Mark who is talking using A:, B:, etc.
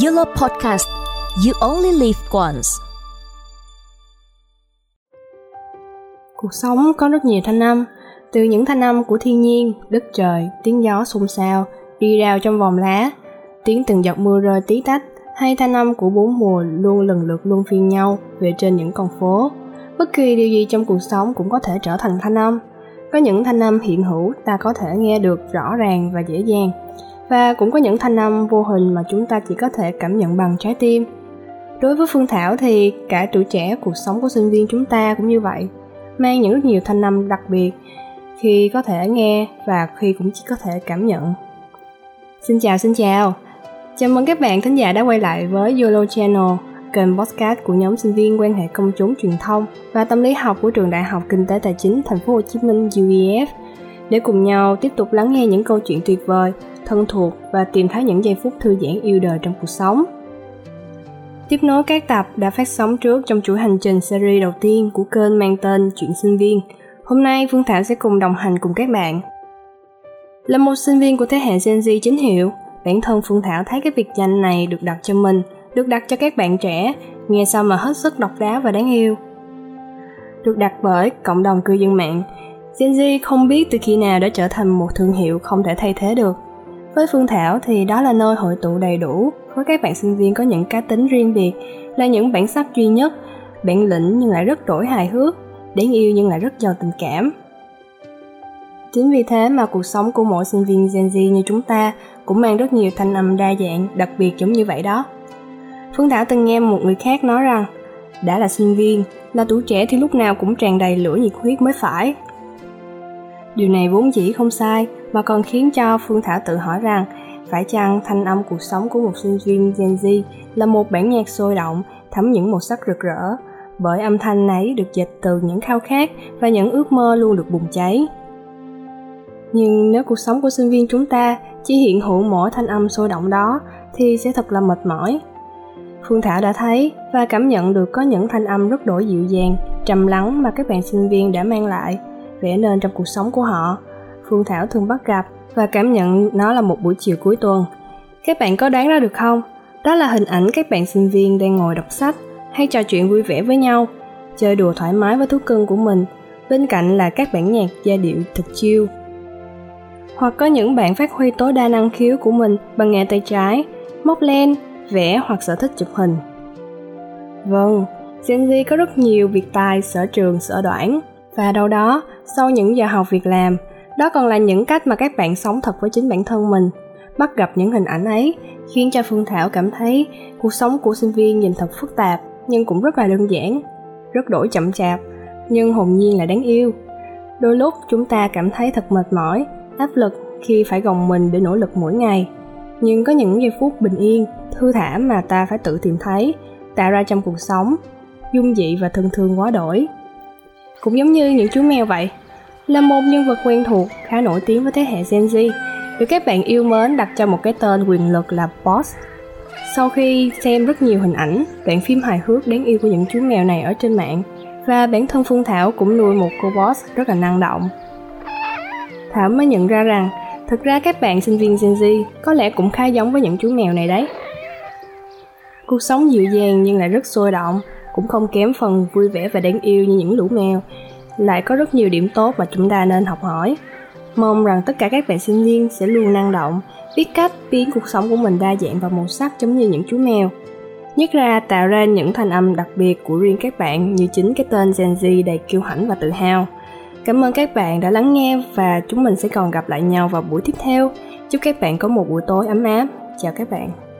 A: Yellow Podcast You Only Live Once
B: Cuộc sống có rất nhiều thanh âm, từ những thanh âm của thiên nhiên, đất trời, tiếng gió xôn xao, đi rào trong vòng lá, tiếng từng giọt mưa rơi tí tách, hay thanh âm của bốn mùa luôn lần lượt luôn phiên nhau về trên những con phố. Bất kỳ điều gì trong cuộc sống cũng có thể trở thành thanh âm. Có những thanh âm hiện hữu ta có thể nghe được rõ ràng và dễ dàng, và cũng có những thanh âm vô hình mà chúng ta chỉ có thể cảm nhận bằng trái tim. Đối với Phương Thảo thì cả tuổi trẻ cuộc sống của sinh viên chúng ta cũng như vậy, mang những rất nhiều thanh âm đặc biệt khi có thể nghe và khi cũng chỉ có thể cảm nhận. Xin chào, xin chào. Chào mừng các bạn thính giả đã quay lại với YOLO Channel, kênh podcast của nhóm sinh viên quan hệ công chúng truyền thông và tâm lý học của trường Đại học Kinh tế Tài chính Thành phố Hồ Chí Minh UEF để cùng nhau tiếp tục lắng nghe những câu chuyện tuyệt vời, thân thuộc và tìm thấy những giây phút thư giãn yêu đời trong cuộc sống. Tiếp nối các tập đã phát sóng trước trong chuỗi hành trình series đầu tiên của kênh mang tên Chuyện sinh viên. Hôm nay Phương Thảo sẽ cùng đồng hành cùng các bạn. Là một sinh viên của thế hệ Gen Z chính hiệu, bản thân Phương Thảo thấy cái biệt danh này được đặt cho mình, được đặt cho các bạn trẻ, nghe sao mà hết sức độc đáo và đáng yêu. Được đặt bởi cộng đồng cư dân mạng, Gen Z không biết từ khi nào đã trở thành một thương hiệu không thể thay thế được. Với Phương Thảo thì đó là nơi hội tụ đầy đủ với các bạn sinh viên có những cá tính riêng biệt, là những bản sắc duy nhất, bản lĩnh nhưng lại rất đổi hài hước, đáng yêu nhưng lại rất giàu tình cảm. Chính vì thế mà cuộc sống của mỗi sinh viên Gen Z như chúng ta cũng mang rất nhiều thanh âm đa dạng, đặc biệt giống như vậy đó. Phương Thảo từng nghe một người khác nói rằng, đã là sinh viên, là tuổi trẻ thì lúc nào cũng tràn đầy lửa nhiệt huyết mới phải. Điều này vốn dĩ không sai, mà còn khiến cho Phương Thảo tự hỏi rằng phải chăng thanh âm cuộc sống của một sinh viên Gen Z là một bản nhạc sôi động, thấm những màu sắc rực rỡ, bởi âm thanh ấy được dịch từ những khao khát và những ước mơ luôn được bùng cháy. Nhưng nếu cuộc sống của sinh viên chúng ta chỉ hiện hữu mỗi thanh âm sôi động đó thì sẽ thật là mệt mỏi. Phương Thảo đã thấy và cảm nhận được có những thanh âm rất đổi dịu dàng, trầm lắng mà các bạn sinh viên đã mang lại, vẽ nên trong cuộc sống của họ. Phương Thảo thường bắt gặp và cảm nhận nó là một buổi chiều cuối tuần. Các bạn có đoán ra được không? Đó là hình ảnh các bạn sinh viên đang ngồi đọc sách hay trò chuyện vui vẻ với nhau, chơi đùa thoải mái với thú cưng của mình, bên cạnh là các bản nhạc giai điệu thật chiêu. Hoặc có những bạn phát huy tối đa năng khiếu của mình bằng nghề tay trái, móc len, vẽ hoặc sở thích chụp hình. Vâng, Gen Z có rất nhiều việc tài, sở trường, sở đoản. Và đâu đó, sau những giờ học việc làm, đó còn là những cách mà các bạn sống thật với chính bản thân mình. Bắt gặp những hình ảnh ấy khiến cho Phương Thảo cảm thấy cuộc sống của sinh viên nhìn thật phức tạp nhưng cũng rất là đơn giản, rất đổi chậm chạp nhưng hồn nhiên là đáng yêu. Đôi lúc chúng ta cảm thấy thật mệt mỏi, áp lực khi phải gồng mình để nỗ lực mỗi ngày. Nhưng có những giây phút bình yên, thư thả mà ta phải tự tìm thấy, tạo ra trong cuộc sống, dung dị và thường thường quá đổi. Cũng giống như những chú mèo vậy, là một nhân vật quen thuộc khá nổi tiếng với thế hệ Gen Z, được các bạn yêu mến đặt cho một cái tên quyền lực là Boss. Sau khi xem rất nhiều hình ảnh, đoạn phim hài hước đáng yêu của những chú mèo này ở trên mạng, và bản thân Phương Thảo cũng nuôi một cô boss rất là năng động. Thảo mới nhận ra rằng, thực ra các bạn sinh viên Gen Z có lẽ cũng khá giống với những chú mèo này đấy. Cuộc sống dịu dàng nhưng lại rất sôi động, cũng không kém phần vui vẻ và đáng yêu như những lũ mèo, lại có rất nhiều điểm tốt mà chúng ta nên học hỏi. Mong rằng tất cả các bạn sinh viên sẽ luôn năng động, biết cách biến cuộc sống của mình đa dạng và màu sắc giống như những chú mèo. Nhất ra tạo ra những thanh âm đặc biệt của riêng các bạn như chính cái tên Gen Z đầy kiêu hãnh và tự hào. Cảm ơn các bạn đã lắng nghe và chúng mình sẽ còn gặp lại nhau vào buổi tiếp theo. Chúc các bạn có một buổi tối ấm áp. Chào các bạn.